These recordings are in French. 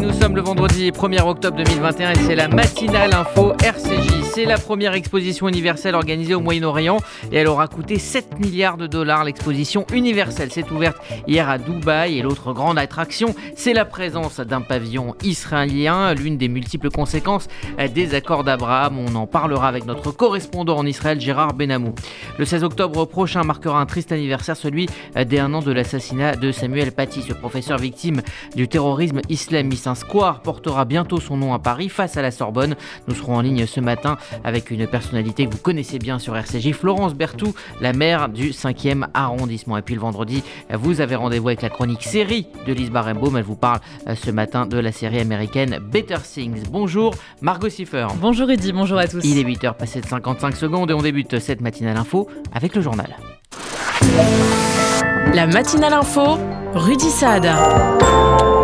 nous sommes le vendredi 1er octobre 2021 et c'est la matinale info RCJ. C'est la première exposition universelle organisée au Moyen-Orient et elle aura coûté 7 milliards de dollars. L'exposition universelle s'est ouverte hier à Dubaï et l'autre grande attraction, c'est la présence d'un pavillon israélien, l'une des multiples conséquences des accords d'Abraham. On en parlera avec notre correspondant en Israël, Gérard Benamou. Le 16 octobre prochain marquera un triste anniversaire, celui des un an de l'assassinat de Samuel Paty, ce professeur victime du terrorisme islamiste. Un square portera bientôt son nom à Paris face à la Sorbonne. Nous serons en ligne ce matin avec une personnalité que vous connaissez bien sur RCJ, Florence Bertou, la maire du 5e arrondissement. Et puis le vendredi, vous avez rendez-vous avec la chronique série de Lise Barenbaum. Elle vous parle euh, ce matin de la série américaine Better Things. Bonjour Margot Siffer. Bonjour Rudy, bonjour à tous. Il est 8h passé de 55 secondes et on débute cette matinale info avec le journal. La matinale info, Rudy Saad.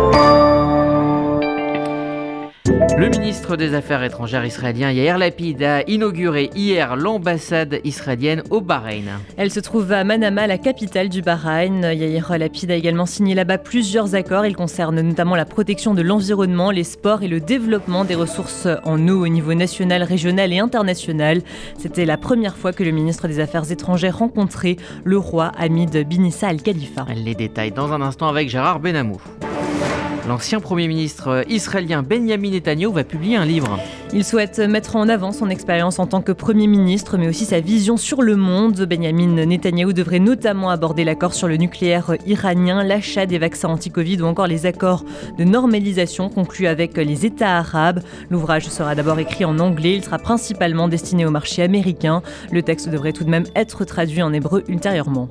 Le ministre des Affaires étrangères israélien Yair Lapid a inauguré hier l'ambassade israélienne au Bahreïn. Elle se trouve à Manama, la capitale du Bahreïn. Yair Lapid a également signé là-bas plusieurs accords. Ils concernent notamment la protection de l'environnement, les sports et le développement des ressources en eau au niveau national, régional et international. C'était la première fois que le ministre des Affaires étrangères rencontrait le roi Hamid bin Issa Al Khalifa. Les détails dans un instant avec Gérard Benamou. L'ancien Premier ministre israélien Benjamin Netanyahu va publier un livre. Il souhaite mettre en avant son expérience en tant que Premier ministre, mais aussi sa vision sur le monde. Benjamin Netanyahu devrait notamment aborder l'accord sur le nucléaire iranien, l'achat des vaccins anti-Covid ou encore les accords de normalisation conclus avec les États arabes. L'ouvrage sera d'abord écrit en anglais, il sera principalement destiné au marché américain. Le texte devrait tout de même être traduit en hébreu ultérieurement.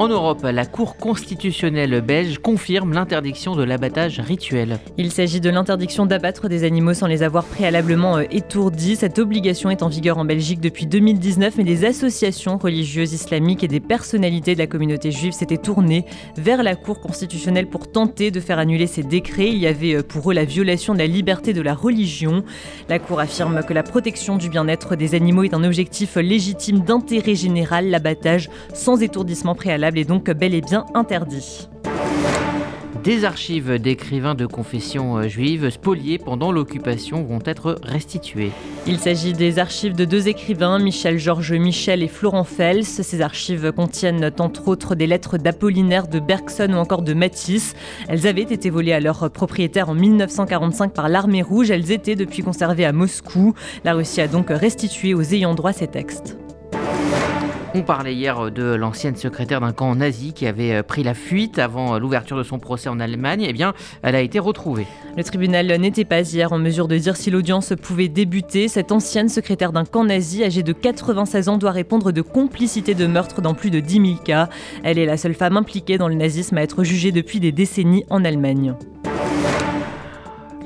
En Europe, la Cour constitutionnelle belge confirme l'interdiction de l'abattage rituel. Il s'agit de l'interdiction d'abattre des animaux sans les avoir préalablement euh, étourdis. Cette obligation est en vigueur en Belgique depuis 2019, mais des associations religieuses islamiques et des personnalités de la communauté juive s'étaient tournées vers la Cour constitutionnelle pour tenter de faire annuler ces décrets. Il y avait euh, pour eux la violation de la liberté de la religion. La Cour affirme que la protection du bien-être des animaux est un objectif légitime d'intérêt général. L'abattage sans étourdissement préalable est donc bel et bien interdit. Des archives d'écrivains de confession euh, juive spoliées pendant l'occupation vont être restituées. Il s'agit des archives de deux écrivains, Michel-Georges Michel et Florent Fels. Ces archives contiennent entre autres des lettres d'Apollinaire, de Bergson ou encore de Matisse. Elles avaient été volées à leur propriétaire en 1945 par l'armée rouge. Elles étaient depuis conservées à Moscou. La Russie a donc restitué aux ayants droit ces textes. On parlait hier de l'ancienne secrétaire d'un camp nazi qui avait pris la fuite avant l'ouverture de son procès en Allemagne. Eh bien, elle a été retrouvée. Le tribunal n'était pas hier en mesure de dire si l'audience pouvait débuter. Cette ancienne secrétaire d'un camp nazi âgée de 96 ans doit répondre de complicité de meurtre dans plus de 10 000 cas. Elle est la seule femme impliquée dans le nazisme à être jugée depuis des décennies en Allemagne.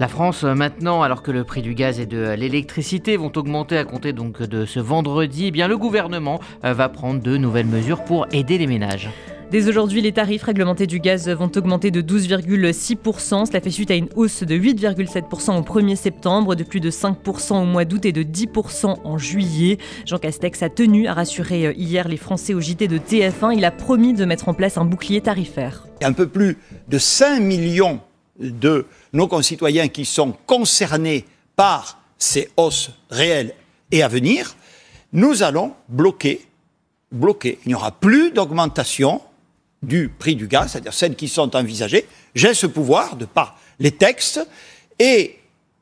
La France maintenant, alors que le prix du gaz et de l'électricité vont augmenter à compter donc de ce vendredi, eh bien le gouvernement va prendre de nouvelles mesures pour aider les ménages. Dès aujourd'hui, les tarifs réglementés du gaz vont augmenter de 12,6%. Cela fait suite à une hausse de 8,7% au 1er septembre, de plus de 5% au mois d'août et de 10% en juillet. Jean Castex a tenu à rassurer hier les Français au JT de TF1. Il a promis de mettre en place un bouclier tarifaire. Un peu plus de 5 millions de nos concitoyens qui sont concernés par ces hausses réelles et à venir, nous allons bloquer, bloquer. Il n'y aura plus d'augmentation du prix du gaz, c'est-à-dire celles qui sont envisagées. J'ai ce pouvoir de par les textes et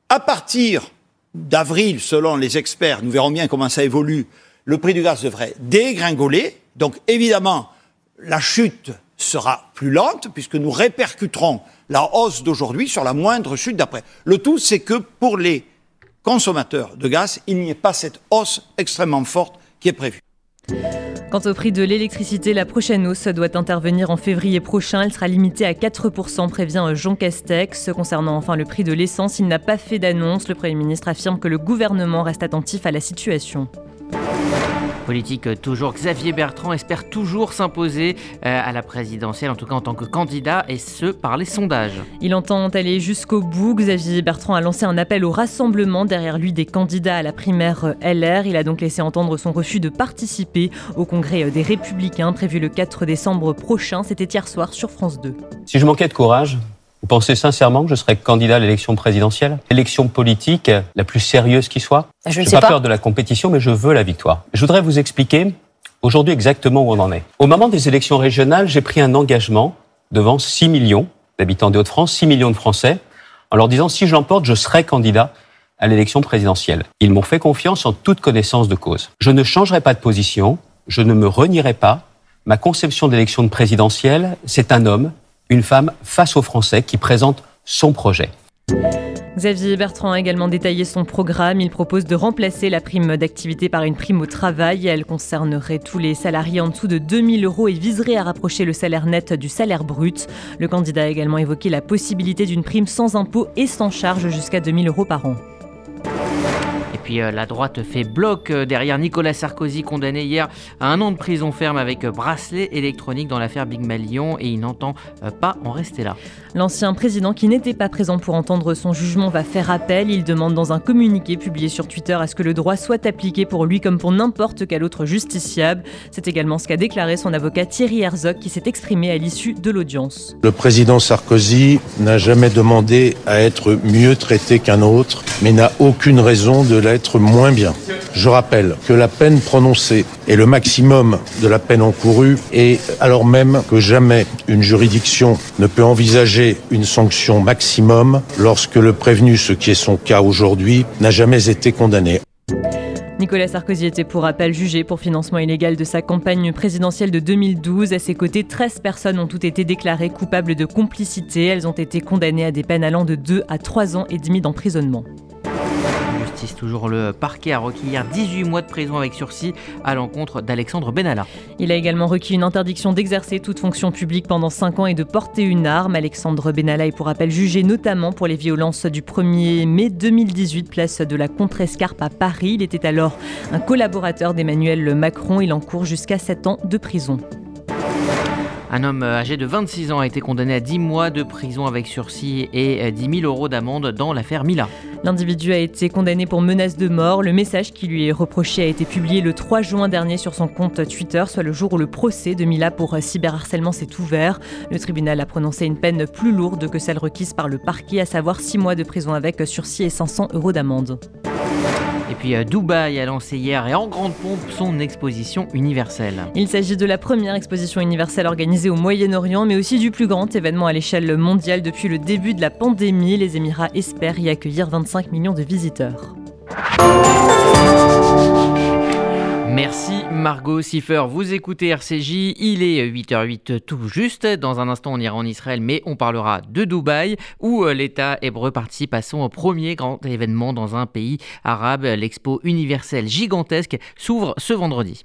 à partir d'avril, selon les experts, nous verrons bien comment ça évolue, le prix du gaz devrait dégringoler. Donc évidemment, la chute sera plus lente puisque nous répercuterons la hausse d'aujourd'hui sur la moindre chute d'après. Le tout, c'est que pour les consommateurs de gaz, il n'y ait pas cette hausse extrêmement forte qui est prévue. Quant au prix de l'électricité, la prochaine hausse doit intervenir en février prochain. Elle sera limitée à 4%, prévient Jean Castex. Concernant enfin le prix de l'essence, il n'a pas fait d'annonce. Le Premier ministre affirme que le gouvernement reste attentif à la situation. Politique toujours, Xavier Bertrand espère toujours s'imposer à la présidentielle, en tout cas en tant que candidat, et ce par les sondages. Il entend aller jusqu'au bout. Xavier Bertrand a lancé un appel au rassemblement derrière lui des candidats à la primaire LR. Il a donc laissé entendre son refus de participer au congrès des Républicains prévu le 4 décembre prochain. C'était hier soir sur France 2. Si je manquais de courage, Vous pensez sincèrement que je serai candidat à l'élection présidentielle? L'élection politique la plus sérieuse qui soit? Je n'ai pas, pas. peur de la compétition, mais je veux la victoire. Je voudrais vous expliquer aujourd'hui exactement où on en est. Au moment des élections régionales, j'ai pris un engagement devant 6 millions d'habitants des Hauts-de-France, 6 millions de Français, en leur disant si je l'emporte, je serai candidat à l'élection présidentielle. Ils m'ont fait confiance en toute connaissance de cause. Je ne changerai pas de position, je ne me renierai pas. Ma conception d'élection présidentielle, c'est un homme, une femme face aux Français qui présente son projet. Xavier Bertrand a également détaillé son programme. Il propose de remplacer la prime d'activité par une prime au travail. Elle concernerait tous les salariés en dessous de 2000 euros et viserait à rapprocher le salaire net du salaire brut. Le candidat a également évoqué la possibilité d'une prime sans impôt et sans charge jusqu'à 2000 euros par an. Puis euh, la droite fait bloc euh, derrière Nicolas Sarkozy, condamné hier à un an de prison ferme avec euh, bracelet électronique dans l'affaire Big Malion et il n'entend pas en rester là. L'ancien président qui n'était pas présent pour entendre son jugement va faire appel. Il demande dans un communiqué publié sur Twitter à ce que le droit soit appliqué pour lui comme pour n'importe quel autre justiciable. C'est également ce qu'a déclaré son avocat Thierry Herzog qui s'est exprimé à l'issue de l'audience. Le président Sarkozy n'a jamais demandé à être mieux traité qu'un autre, mais n'a aucune raison de l'être Je rappelle que la peine prononcée est le maximum de la peine encourue et alors même que jamais une juridiction ne peut envisager une sanction maximum lorsque le prévenu, ce qui est son cas aujourd'hui, n'a jamais été condamné. Nicolas Sarkozy était pour rappel jugé pour financement illégal de sa campagne présidentielle de 2012. À ses côtés, 13 personnes ont toutes été déclarées coupables de complicité. Elles ont été condamnées à des peines allant de 2 à 3 ans et demi d'emprisonnement. Toujours le parquet a requis hier 18 mois de prison avec sursis à l'encontre d'Alexandre Benalla. Il a également requis une interdiction d'exercer toute fonction publique pendant 5 ans et de porter une arme. Alexandre Benalla est pour rappel jugé notamment pour les violences du 1er mai 2018, place de la Contrescarpe à Paris. Il était alors un collaborateur d'Emmanuel Macron. Il encourt jusqu'à 7 ans de prison. Un homme âgé de 26 ans a été condamné à 10 mois de prison avec sursis et 10 000 euros d'amende dans l'affaire Mila. L'individu a été condamné pour menace de mort. Le message qui lui est reproché a été publié le 3 juin dernier sur son compte Twitter, soit le jour où le procès de Mila pour cyberharcèlement s'est ouvert. Le tribunal a prononcé une peine plus lourde que celle requise par le parquet, à savoir 6 mois de prison avec sursis et 500 euros d'amende. Puis euh, Dubaï a lancé hier et en grande pompe son exposition universelle. Il s'agit de la première exposition universelle organisée au Moyen-Orient, mais aussi du plus grand événement à l'échelle mondiale depuis le début de la pandémie. Les Émirats espèrent y accueillir 25 millions de visiteurs. Merci Margot Siffer, vous écoutez RCJ, il est 8h08 tout juste. Dans un instant, on ira en Israël, mais on parlera de Dubaï, où euh, l'État hébreu participe à son premier grand événement dans un pays arabe. L'expo universelle gigantesque s'ouvre ce vendredi.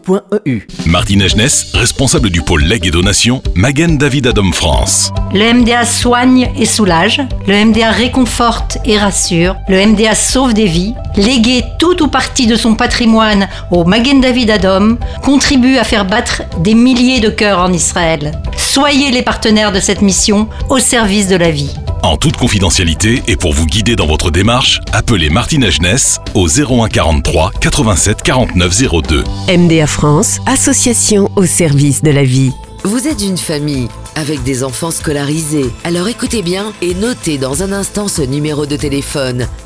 www.sonigo.eu. Martine Agenès, responsable du pôle legs et donation, Magen David Adom France. Le MDA soigne et soulage, le MDA réconforte et rassure, le MDA sauve des vies, léguer tout ou partie de son patrimoine au Magen David Adom contribue à faire battre des milliers de cœurs en Israël. Soyez les partenaires de cette mission au service de la vie. En toute confidentialité et pour vous guider dans votre démarche, appelez Martine Agenès au 01 43 87 49 02. MDA France, association au service de la vie. Vous êtes une famille avec des enfants scolarisés. Alors écoutez bien et notez dans un instant ce numéro de téléphone.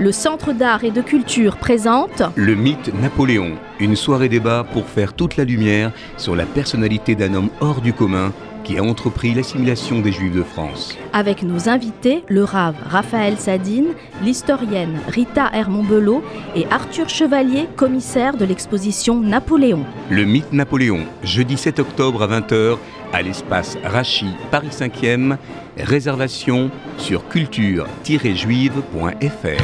Le Centre d'art et de culture présente Le mythe Napoléon, une soirée débat pour faire toute la lumière sur la personnalité d'un homme hors du commun qui a entrepris l'assimilation des Juifs de France. Avec nos invités, le rave Raphaël Sadine, l'historienne Rita Hermont-Belot et Arthur Chevalier, commissaire de l'exposition Napoléon. Le mythe Napoléon, jeudi 7 octobre à 20h à l'espace Rachi, Paris 5e. Réservation sur culture-juive.fr.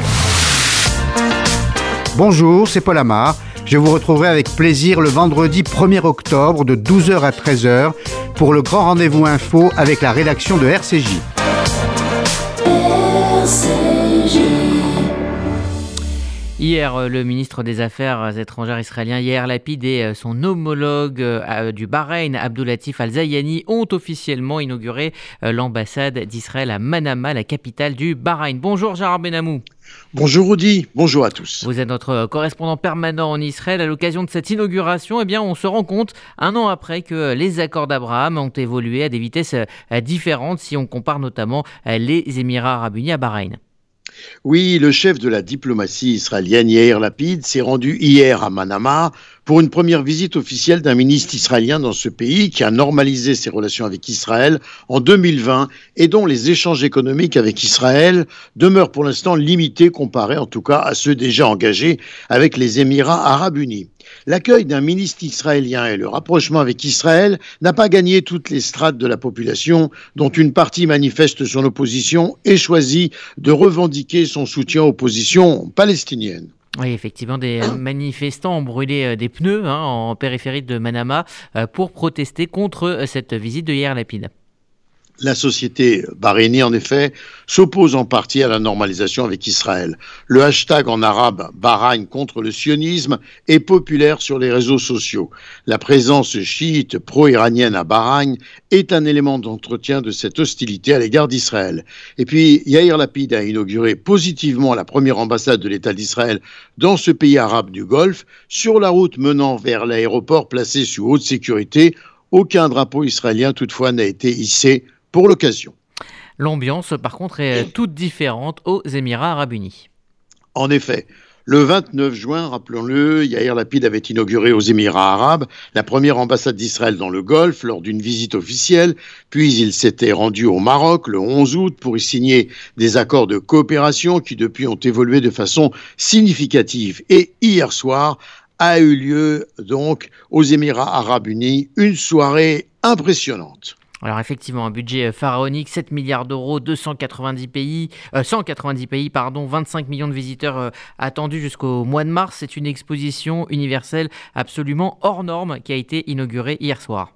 Bonjour, c'est Paul Amar. Je vous retrouverai avec plaisir le vendredi 1er octobre de 12h à 13h pour le grand rendez-vous info avec la rédaction de RCJ. Hier, euh, le ministre des Affaires étrangères israélien Yair Lapid et euh, son homologue euh, du Bahreïn, Abdoulatif Al-Zayani, ont officiellement inauguré l'ambassade d'Israël à Manama, la capitale du Bahreïn. Bonjour Gérard Benamou. Bonjour Rudy, bonjour à tous. Vous êtes notre correspondant permanent en Israël. À l'occasion de cette inauguration, eh bien, on se rend compte, un an après, que les accords d'Abraham ont évolué à des vitesses différentes si on compare notamment les Émirats arabes unis à Bahreïn. Oui, le chef de la diplomatie israélienne, Yair Lapid, s'est rendu hier à Manama pour une première visite officielle d'un ministre israélien dans ce pays qui a normalisé ses relations avec Israël en 2020 et dont les échanges économiques avec Israël demeurent pour l'instant limités comparés en tout cas à ceux déjà engagés avec les Émirats arabes unis. L'accueil d'un ministre israélien et le rapprochement avec Israël n'a pas gagné toutes les strates de la population, dont une partie manifeste son opposition et choisit de revendiquer son soutien aux positions palestiniennes. Oui, effectivement, des manifestants ont brûlé euh, des pneus hein, en périphérie de Manama euh, pour protester contre euh, cette visite de hier Lapide. La société bahreïnie, en effet, s'oppose en partie à la normalisation avec Israël. Le hashtag en arabe Bahreïn contre le sionisme est populaire sur les réseaux sociaux. La présence chiite pro-iranienne à Bahreïn est un élément d'entretien de cette hostilité à l'égard d'Israël. Et puis, Yair Lapid a inauguré positivement la première ambassade de l'État d'Israël dans ce pays arabe du Golfe, sur la route menant vers l'aéroport placé sous haute sécurité. Aucun drapeau israélien toutefois n'a été hissé pour l'occasion. L'ambiance, par contre, est toute différente aux Émirats arabes unis. En effet, le 29 juin, rappelons-le, Yair Lapid avait inauguré aux Émirats arabes la première ambassade d'Israël dans le Golfe lors d'une visite officielle, puis il s'était rendu au Maroc le 11 août pour y signer des accords de coopération qui depuis ont évolué de façon significative. Et hier soir a eu lieu donc aux Émirats arabes unis une soirée impressionnante. Alors effectivement, un budget euh, pharaonique, 7 milliards d'euros, 290 pays, 190 euh, pays, pardon, 25 millions de visiteurs euh, attendus jusqu'au mois de mars. C'est une exposition universelle absolument hors norme qui a été inaugurée hier soir.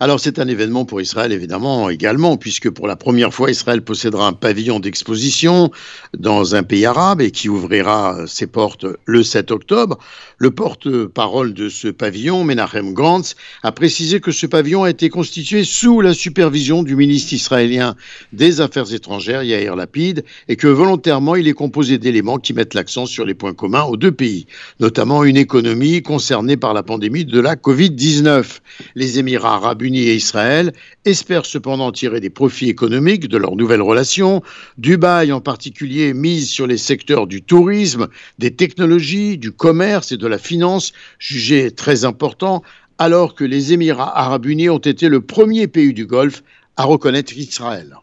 Alors c'est un événement pour Israël évidemment également, puisque pour la première fois Israël possédera un pavillon d'exposition dans un pays arabe et qui ouvrira ses portes le 7 octobre. Le porte-parole de ce pavillon, Menachem Gantz, a précisé que ce pavillon a été constitué sous la supervision du ministre israélien des Affaires étrangères, Yair Lapid, et que volontairement il est composé d'éléments qui mettent l'accent sur les points communs aux deux pays, notamment une économie concernée par la pandémie de la Covid-19. Les Émirats arabes unis et Israël espèrent cependant tirer des profits économiques de leurs nouvelles relations. Dubaï en particulier mise sur les secteurs du tourisme, des technologies, du commerce et de la finance, jugés très importants, alors que les Émirats arabes unis ont été le premier pays du Golfe à reconnaître Israël.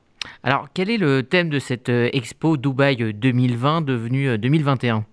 Alors, quel est le thème de cette euh, expo Dubaï 2020 devenue 2021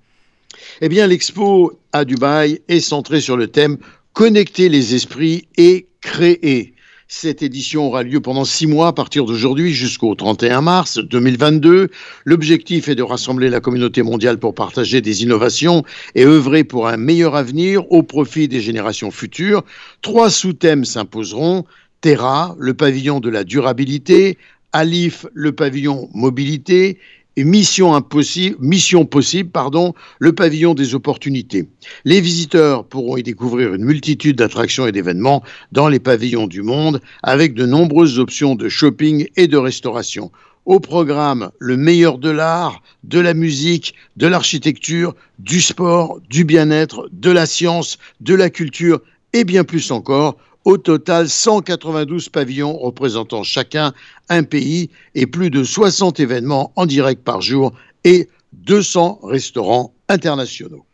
Eh bien, l'expo à Dubaï est centrée sur le thème Connecter les esprits et créer. Cette édition aura lieu pendant six mois à partir d'aujourd'hui jusqu'au 31 mars 2022. L'objectif est de rassembler la communauté mondiale pour partager des innovations et œuvrer pour un meilleur avenir au profit des générations futures. Trois sous-thèmes s'imposeront. Terra, le pavillon de la durabilité, Alif, le pavillon mobilité, et Mission Impossible, Mission Possible, pardon, le pavillon des opportunités. Les visiteurs pourront y découvrir une multitude d'attractions et d'événements dans les pavillons du monde, avec de nombreuses options de shopping et de restauration. Au programme, le meilleur de l'art, de la musique, de l'architecture, du sport, du bien-être, de la science, de la culture et bien plus encore au total, 192 pavillons représentant chacun un pays et plus de 60 événements en direct par jour et 200 restaurants internationaux.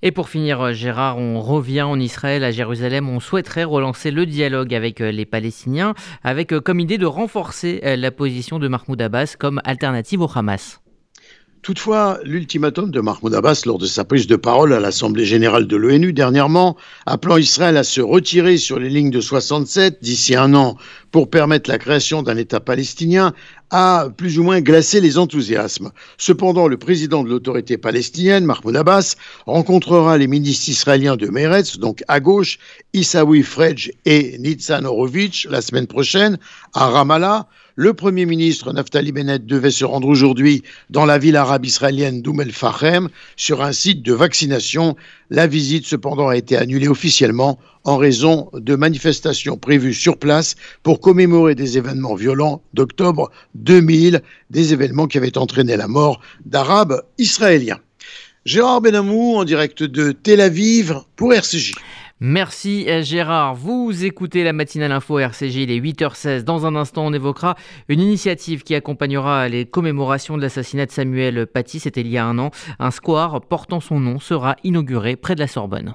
Et pour finir, euh, Gérard, on revient en Israël, à Jérusalem. On souhaiterait relancer le dialogue avec euh, les Palestiniens, avec euh, comme idée de renforcer la position de Mahmoud Abbas comme alternative au Hamas. Toutefois, l'ultimatum de Mahmoud Abbas lors de sa prise de parole à l'Assemblée générale de l'ONU dernièrement, appelant Israël à se retirer sur les lignes de 67 d'ici un an pour permettre la création d'un État palestinien, a plus ou moins glacé les enthousiasmes. Cependant, le président de l'autorité palestinienne, Mahmoud Abbas, rencontrera les ministres israéliens de Meretz, donc à gauche, Issaoui Frej et Nitzan Horowitz, la semaine prochaine, à Ramallah, le Premier ministre Naftali Bennett devait se rendre aujourd'hui dans la ville arabe israélienne d'Oum el-Fahem sur un site de vaccination. La visite cependant a été annulée officiellement en raison de manifestations prévues sur place pour commémorer des événements violents d'octobre 2000, des événements qui avaient entraîné la mort d'Arabes israéliens. Gérard Benamou en direct de Tel Aviv pour RCJ. Merci euh, Gérard. Vous écoutez la matinale info RCJ, il est 8h16. Dans un instant, on évoquera une initiative qui accompagnera les commémorations de l'assassinat de Samuel Paty, c'était il y a un an. Un square portant son nom sera inauguré près de la Sorbonne.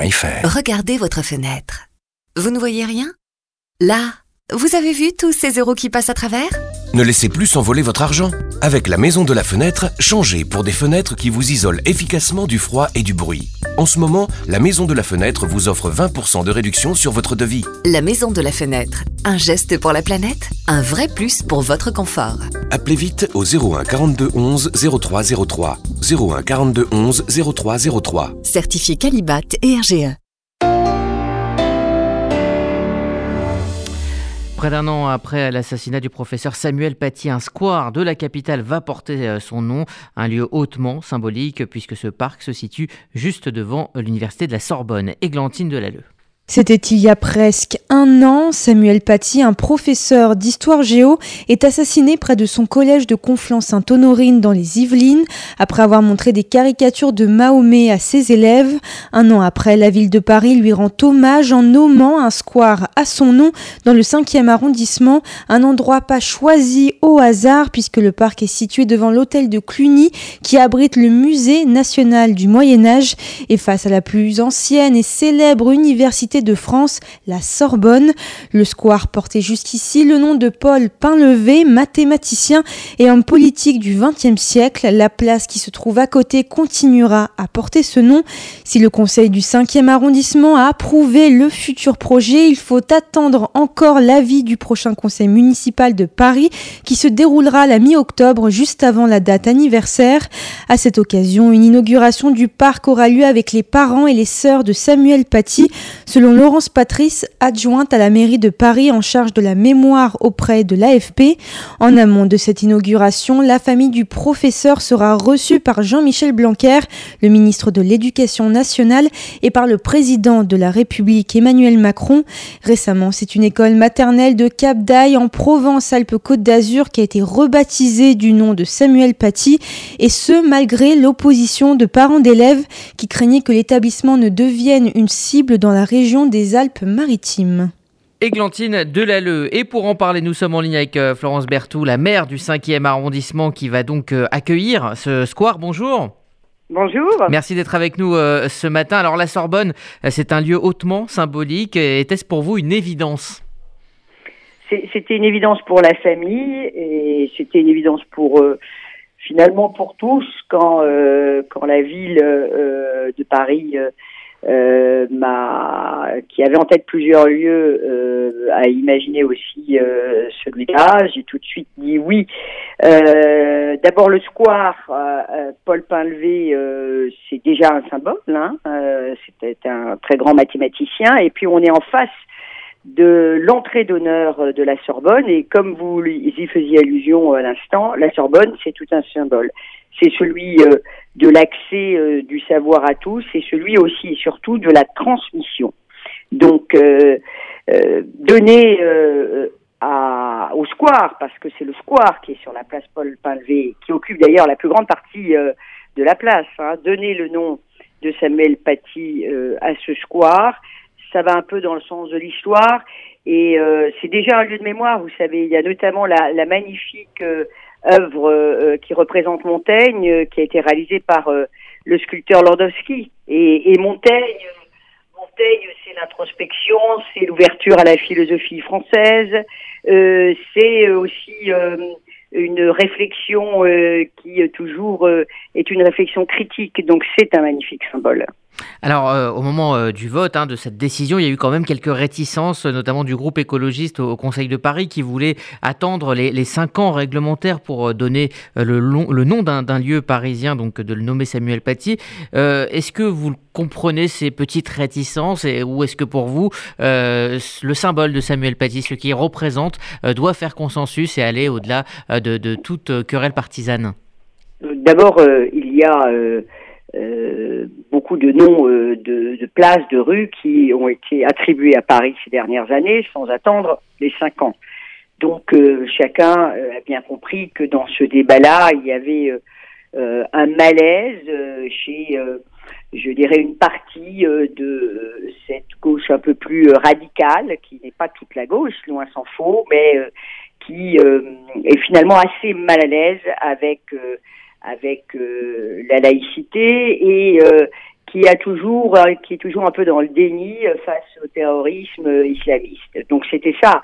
Regardez votre fenêtre. Vous ne voyez rien? Là, vous avez vu tous ces euros qui passent à travers? Ne laissez plus s'envoler votre argent. Avec la maison de la fenêtre, changez pour des fenêtres qui vous isolent efficacement du froid et du bruit. En ce moment, la maison de la fenêtre vous offre 20% de réduction sur votre devis. La maison de la fenêtre. Un geste pour la planète, un vrai plus pour votre confort. Appelez vite au 01 42 11 0303. 01 42 11 0303. Certifié Calibat et RGE. Près d'un an après l'assassinat du professeur Samuel Paty, un square de la capitale va porter euh, son nom, un lieu hautement symbolique puisque ce parc se situe juste devant l'université de la Sorbonne. Églantine Delalleux. C'était il y a presque un an. Samuel Paty, un professeur d'histoire géo, est assassiné près de son collège de Conflans-Sainte-Honorine dans les Yvelines, après avoir montré des caricatures de Mahomet à ses élèves. Un an après, la ville de Paris lui rend hommage en nommant un square à son nom dans le 5e arrondissement, un endroit pas choisi au hasard puisque le parc est situé devant l'hôtel de Cluny qui abrite le musée national du Moyen Âge et face à la plus ancienne et célèbre université de France, la Sorbonne. Le square portait jusqu'ici le nom de Paul Pinlevé, mathématicien et homme politique du XXe siècle. La place qui se trouve à côté continuera à porter ce nom. Si le conseil du 5e arrondissement a approuvé le futur projet, il faut attendre encore l'avis du prochain conseil municipal de Paris qui se déroulera la mi-octobre juste avant la date anniversaire. À cette occasion, une inauguration du parc aura lieu avec les parents et les sœurs de Samuel Paty. Laurence Patrice, adjointe à la mairie de Paris en charge de la mémoire auprès de l'AFP. En amont de cette inauguration, la famille du professeur sera reçue par Jean-Michel Blanquer, le ministre de l'Éducation nationale, et par le président de la République Emmanuel Macron. Récemment, c'est une école maternelle de Cap d'Aille en Provence-Alpes-Côte d'Azur qui a été rebaptisée du nom de Samuel Paty, et ce malgré l'opposition de parents d'élèves qui craignaient que l'établissement ne devienne une cible dans la région des Alpes-Maritimes. Églantine Delalleux. Et pour en parler, nous sommes en ligne avec euh, Florence Berthoud, la maire du 5e arrondissement qui va donc euh, accueillir ce square. Bonjour. Bonjour. Merci d'être avec nous euh, ce matin. Alors la Sorbonne, c'est un lieu hautement symbolique. Était-ce pour vous une évidence? C'était une évidence pour la famille et c'était une évidence pour finalement pour tous quand quand la ville de Paris euh, qui avait en tête plusieurs lieux, euh, a imaginé aussi euh, celui-là. J'ai tout de suite dit oui. Euh, D'abord le square, Paul Pinlevé, c'est déjà un symbole. Hein, C'était un très grand mathématicien. Et puis on est en face de l'entrée d'honneur de la Sorbonne. Et comme vous y faisiez allusion à l'instant, la Sorbonne, c'est tout un symbole. C'est celui de l'accès du savoir à tous, c'est celui aussi et surtout de la transmission. Donc, donner à, au square, parce que c'est le square qui est sur la place Paul Pinlevé, qui occupe d'ailleurs la plus grande partie de la place, hein, donner le nom de Samuel Paty euh, à ce square. Ça va un peu dans le sens de l'histoire et euh, c'est déjà un lieu de mémoire. Vous savez, il y a notamment la, magnifique euh, œuvre qui représente Montaigne, qui a été réalisée par le sculpteur Lordowski. Et, et Montaigne, Montaigne, c'est l'introspection, c'est l'ouverture à la philosophie française, c'est aussi une réflexion euh, qui euh, toujours euh, est une réflexion critique. Donc c'est un magnifique symbole. Alors, euh, au moment euh, du vote hein, de cette décision, il y a eu quand même quelques réticences, notamment du groupe écologiste au, Conseil de Paris, qui voulait attendre les, cinq ans réglementaires pour euh, donner le, nom d'un lieu parisien, donc de le nommer Samuel Paty. est-ce que vous comprenez ces petites réticences et, ou est-ce que pour vous, le symbole de Samuel Paty, ce qu'il représente, doit faire consensus et aller au-delà de, de, toute querelle partisane? D'abord, il y a euh, beaucoup de noms euh, de, places, de rues qui ont été attribués à Paris ces dernières années sans attendre les cinq ans. Donc euh, chacun a bien compris que dans ce débat-là, il y avait un malaise chez, je dirais, une partie de cette gauche un peu plus radicale, qui n'est pas toute la gauche, loin s'en faut, mais qui est finalement assez mal à l'aise avec avec euh, la laïcité et euh, qui a toujours euh, qui est toujours un peu dans le déni face au terrorisme islamiste. Donc c'était ça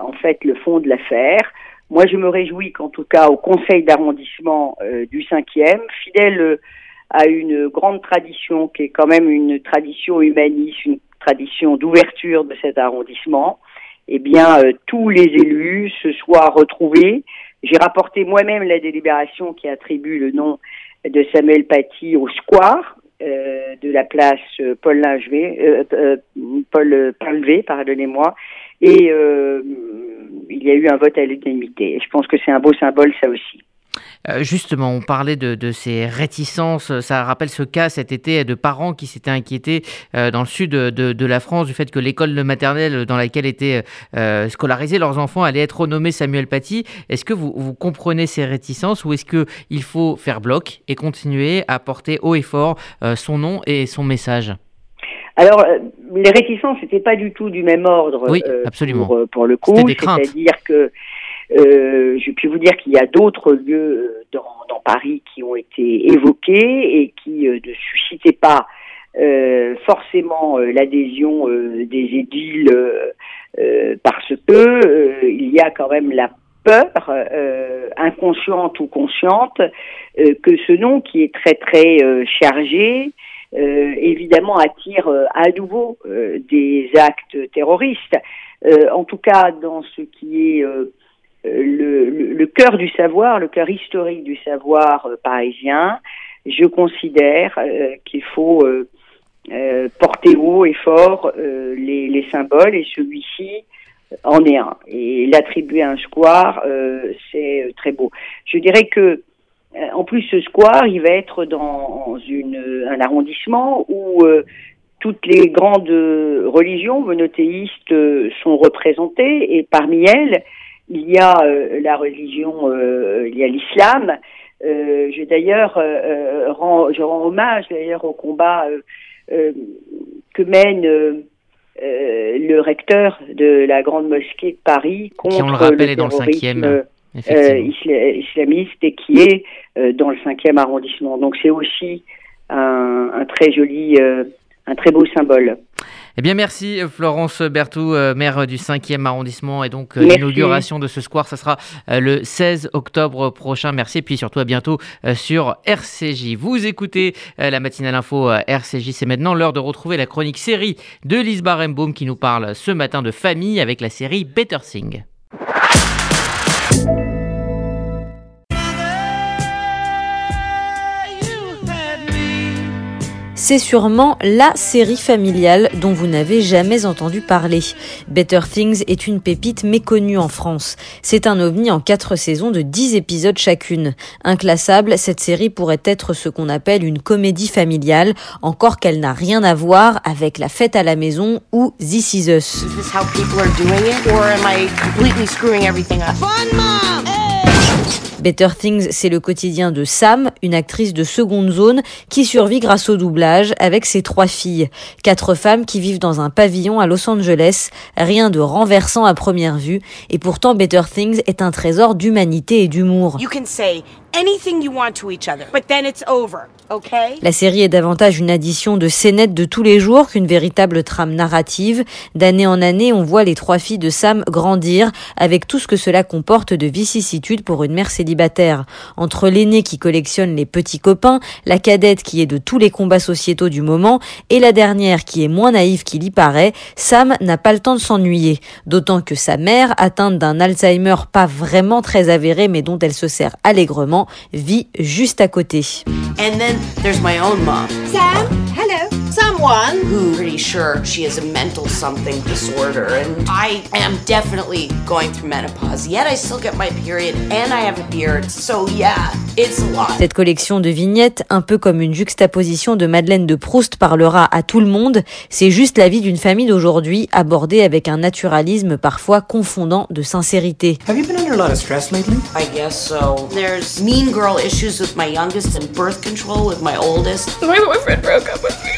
en fait le fond de l'affaire. Moi je me réjouis qu'en tout cas au conseil d'arrondissement du 5e, fidèle à une grande tradition qui est quand même une tradition humaniste, une tradition d'ouverture de cet arrondissement, eh bien tous les élus se soient retrouvés j'ai rapporté moi-même la délibération qui attribue le nom de Samuel Paty au square euh, de la place Paul Lingevé, euh, euh, Paul Palvé, pardonnez-moi, et euh, il y a eu un vote à l'unanimité. Je pense que c'est un beau symbole, ça aussi. Euh, justement, on parlait de, ces réticences. Ça rappelle ce cas cet été de parents qui s'étaient inquiétés euh, dans le sud de, la France du fait que l'école maternelle dans laquelle étaient euh, scolarisés leurs enfants allait être renommée Samuel Paty. Est-ce que vous, vous, comprenez ces réticences ou est-ce qu'il faut faire bloc et continuer à porter haut et fort son nom et son message? Alors, les réticences n'étaient pas du tout du même ordre oui, absolument. Pour, pour, le coup. C'est-à-dire que euh, je puis vous dire qu'il y a d'autres lieux euh, dans, dans, Paris qui ont été évoqués et qui euh, ne suscitaient pas euh, forcément euh, l'adhésion des édiles parce que il y a quand même la peur, inconsciente ou consciente, que ce nom qui est très très chargé, évidemment attire à nouveau des actes terroristes. en tout cas, dans ce qui est euh, le, cœur du savoir, le cœur historique du savoir euh, parisien, je considère euh, qu'il faut porter haut et fort les, les, symboles et celui-ci en est un. Et l'attribuer à un square, c'est très beau. Je dirais que en plus, ce square, il va être dans un arrondissement où toutes les grandes religions monothéistes sont représentées et parmi elles, il y a euh, la religion, euh, il y a l'islam. Euh, je d'ailleurs rends, je rends hommage d'ailleurs au combat que mène le recteur de la grande mosquée de Paris contre on le, rappelle, le terrorisme dans le islamiste et qui est dans le cinquième arrondissement. Donc c'est aussi un, un, très joli, un très beau symbole. Eh bien, merci Florence Berthou, euh, maire du 5e arrondissement. Et donc, euh, l'inauguration de ce square, ça sera euh, le 16 octobre prochain. Merci. Et puis surtout, à bientôt sur RCJ. Vous écoutez la matinale info RCJ. C'est maintenant l'heure de retrouver la chronique série de Lise Barenbaum qui nous parle ce matin de famille avec la série Better Thing. C'est sûrement la série familiale dont vous n'avez jamais entendu parler. Better Things est une pépite méconnue en France. C'est un ovni en quatre saisons de 10 épisodes chacune. Inclassable, cette série pourrait être ce qu'on appelle une comédie familiale, encore qu'elle n'a rien à voir avec La fête à la maison ou This Is Us. Better Things, c'est le quotidien de Sam, une actrice de seconde zone qui survit grâce au doublage avec ses trois filles. Quatre femmes qui vivent dans un pavillon à Los Angeles. Rien de renversant à première vue. Et pourtant, Better Things est un trésor d'humanité et d'humour. Anything you want to each other, but then it's over, okay? La série est davantage une addition de scénettes de tous les jours qu'une véritable trame narrative. D'année en année, on voit les trois filles de Sam grandir avec tout ce que cela comporte de vicissitudes pour une mère célibataire. Entre l'aînée qui collectionne les petits copains, la cadette qui est de tous les combats sociétaux du moment et la dernière qui est moins naïve qu'il y paraît, Sam n'a pas le temps de s'ennuyer. D'autant que sa mère, atteinte d'un Alzheimer pas vraiment très avéré mais dont elle se sert allègrement, vit juste à côté. And then there's my own mom. Sam, hello. Someone who pretty sure she has a mental something disorder, and I am definitely going through menopause. Yet I still get my period, and I have a beard. So yeah, it's a lot. Cette collection de vignettes, un peu comme une juxtaposition de Madeleine de Proust, parlera à tout le monde. C'est juste la vie d'une famille d'aujourd'hui, abordée avec un naturalisme parfois confondant de sincérité. Have you been under a lot of stress lately? I guess so. There's mean girl issues with my youngest and birth control with my oldest. My boyfriend broke up with me.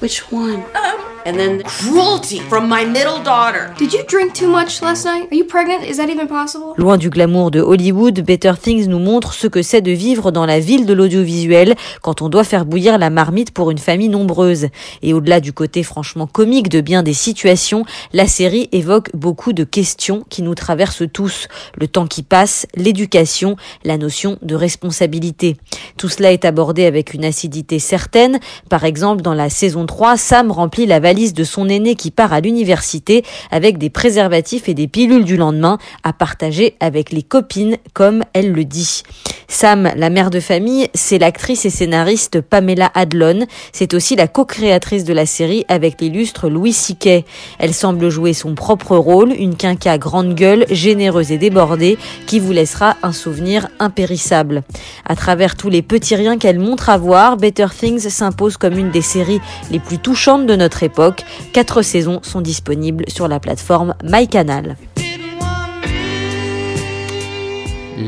Which one? Um, and then cruelty from my middle daughter. Did you drink too much last night? Are you pregnant? Is that even possible? Loin du glamour de Hollywood, Better Things nous montre ce que c'est de vivre dans la ville de l'audiovisuel quand on doit faire bouillir la marmite pour une famille nombreuse. Et au-delà du côté franchement comique de bien des situations, la série évoque beaucoup de questions qui nous traversent tous. Le temps qui passe, l'éducation, la notion de responsabilité. Tout cela est abordé avec une acidité certaine. Par exemple, dans la saison 3, Sam remplit la valise de son aîné qui part à l'université avec des préservatifs et des pilules du lendemain à partager avec les copines, comme elle le dit. Sam, la mère de famille, c'est l'actrice et scénariste Pamela Adlon. C'est aussi la co-créatrice de la série avec l'illustre Louis Siquet. Elle semble jouer son propre rôle, une quinca grande gueule, généreuse et débordée, qui vous laissera un souvenir impérissable. À travers tous les petits riens qu'elle montre à voir, Better Things s'impose comme une des séries les plus touchantes de notre époque. Quatre saisons sont disponibles sur la plateforme MyCanal.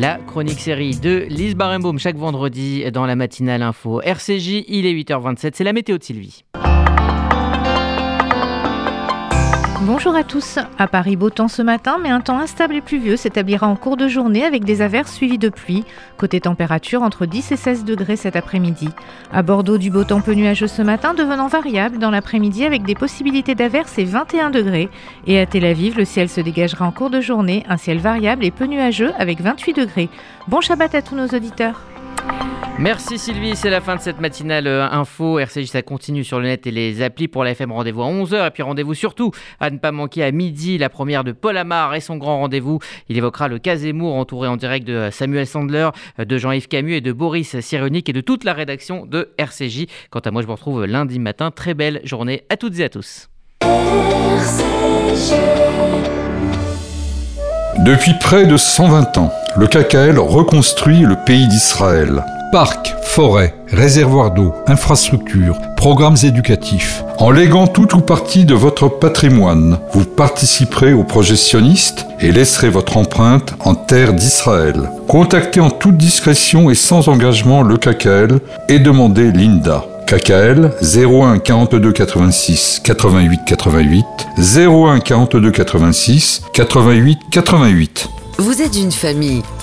La chronique série de Lise Barenbaum chaque vendredi dans la matinale info RCJ. Il est 8h27, c'est la météo de Sylvie. Bonjour à tous. À Paris, beau temps ce matin, mais un temps instable et pluvieux s'établira en cours de journée avec des averses suivies de pluie. Côté température, entre 10 et 16 degrés cet après-midi. À Bordeaux, du beau temps peu nuageux ce matin, devenant variable dans l'après-midi avec des possibilités d'averses et 21 degrés. Et à Tel Aviv, le ciel se dégagera en cours de journée, un ciel variable et peu nuageux avec 28 degrés. Bon Shabbat à tous nos auditeurs. Merci Sylvie, c'est la fin de cette matinale euh, info. RCJ, ça continue sur le net et les applis pour la FM. Rendez-vous à 11h. Et puis rendez-vous surtout à ne pas manquer à midi la première de Paul Amar et son grand rendez-vous. Il évoquera le cas Zemmour entouré en direct de Samuel Sandler, de Jean-Yves Camus et de Boris Cyrulnik et de toute la rédaction de RCJ. Quant à moi, je vous retrouve lundi matin. Très belle journée à toutes et à tous. Depuis près de 120 ans, le KKL reconstruit le pays d'Israël. Parcs, forêts, réservoirs d'eau, infrastructures, programmes éducatifs. En léguant tout ou partie de votre patrimoine, vous participerez au projet sioniste et laisserez votre empreinte en terre d'Israël. Contactez en toute discrétion et sans engagement le KKL et demandez l'INDA. KKL 01 42 86 88 88 01 42 86 88 88 Vous êtes une famille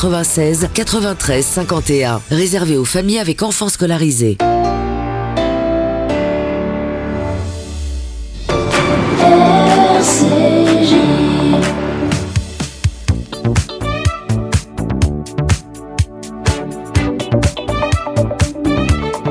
96 93 51 réservé aux familles avec enfants scolarisés.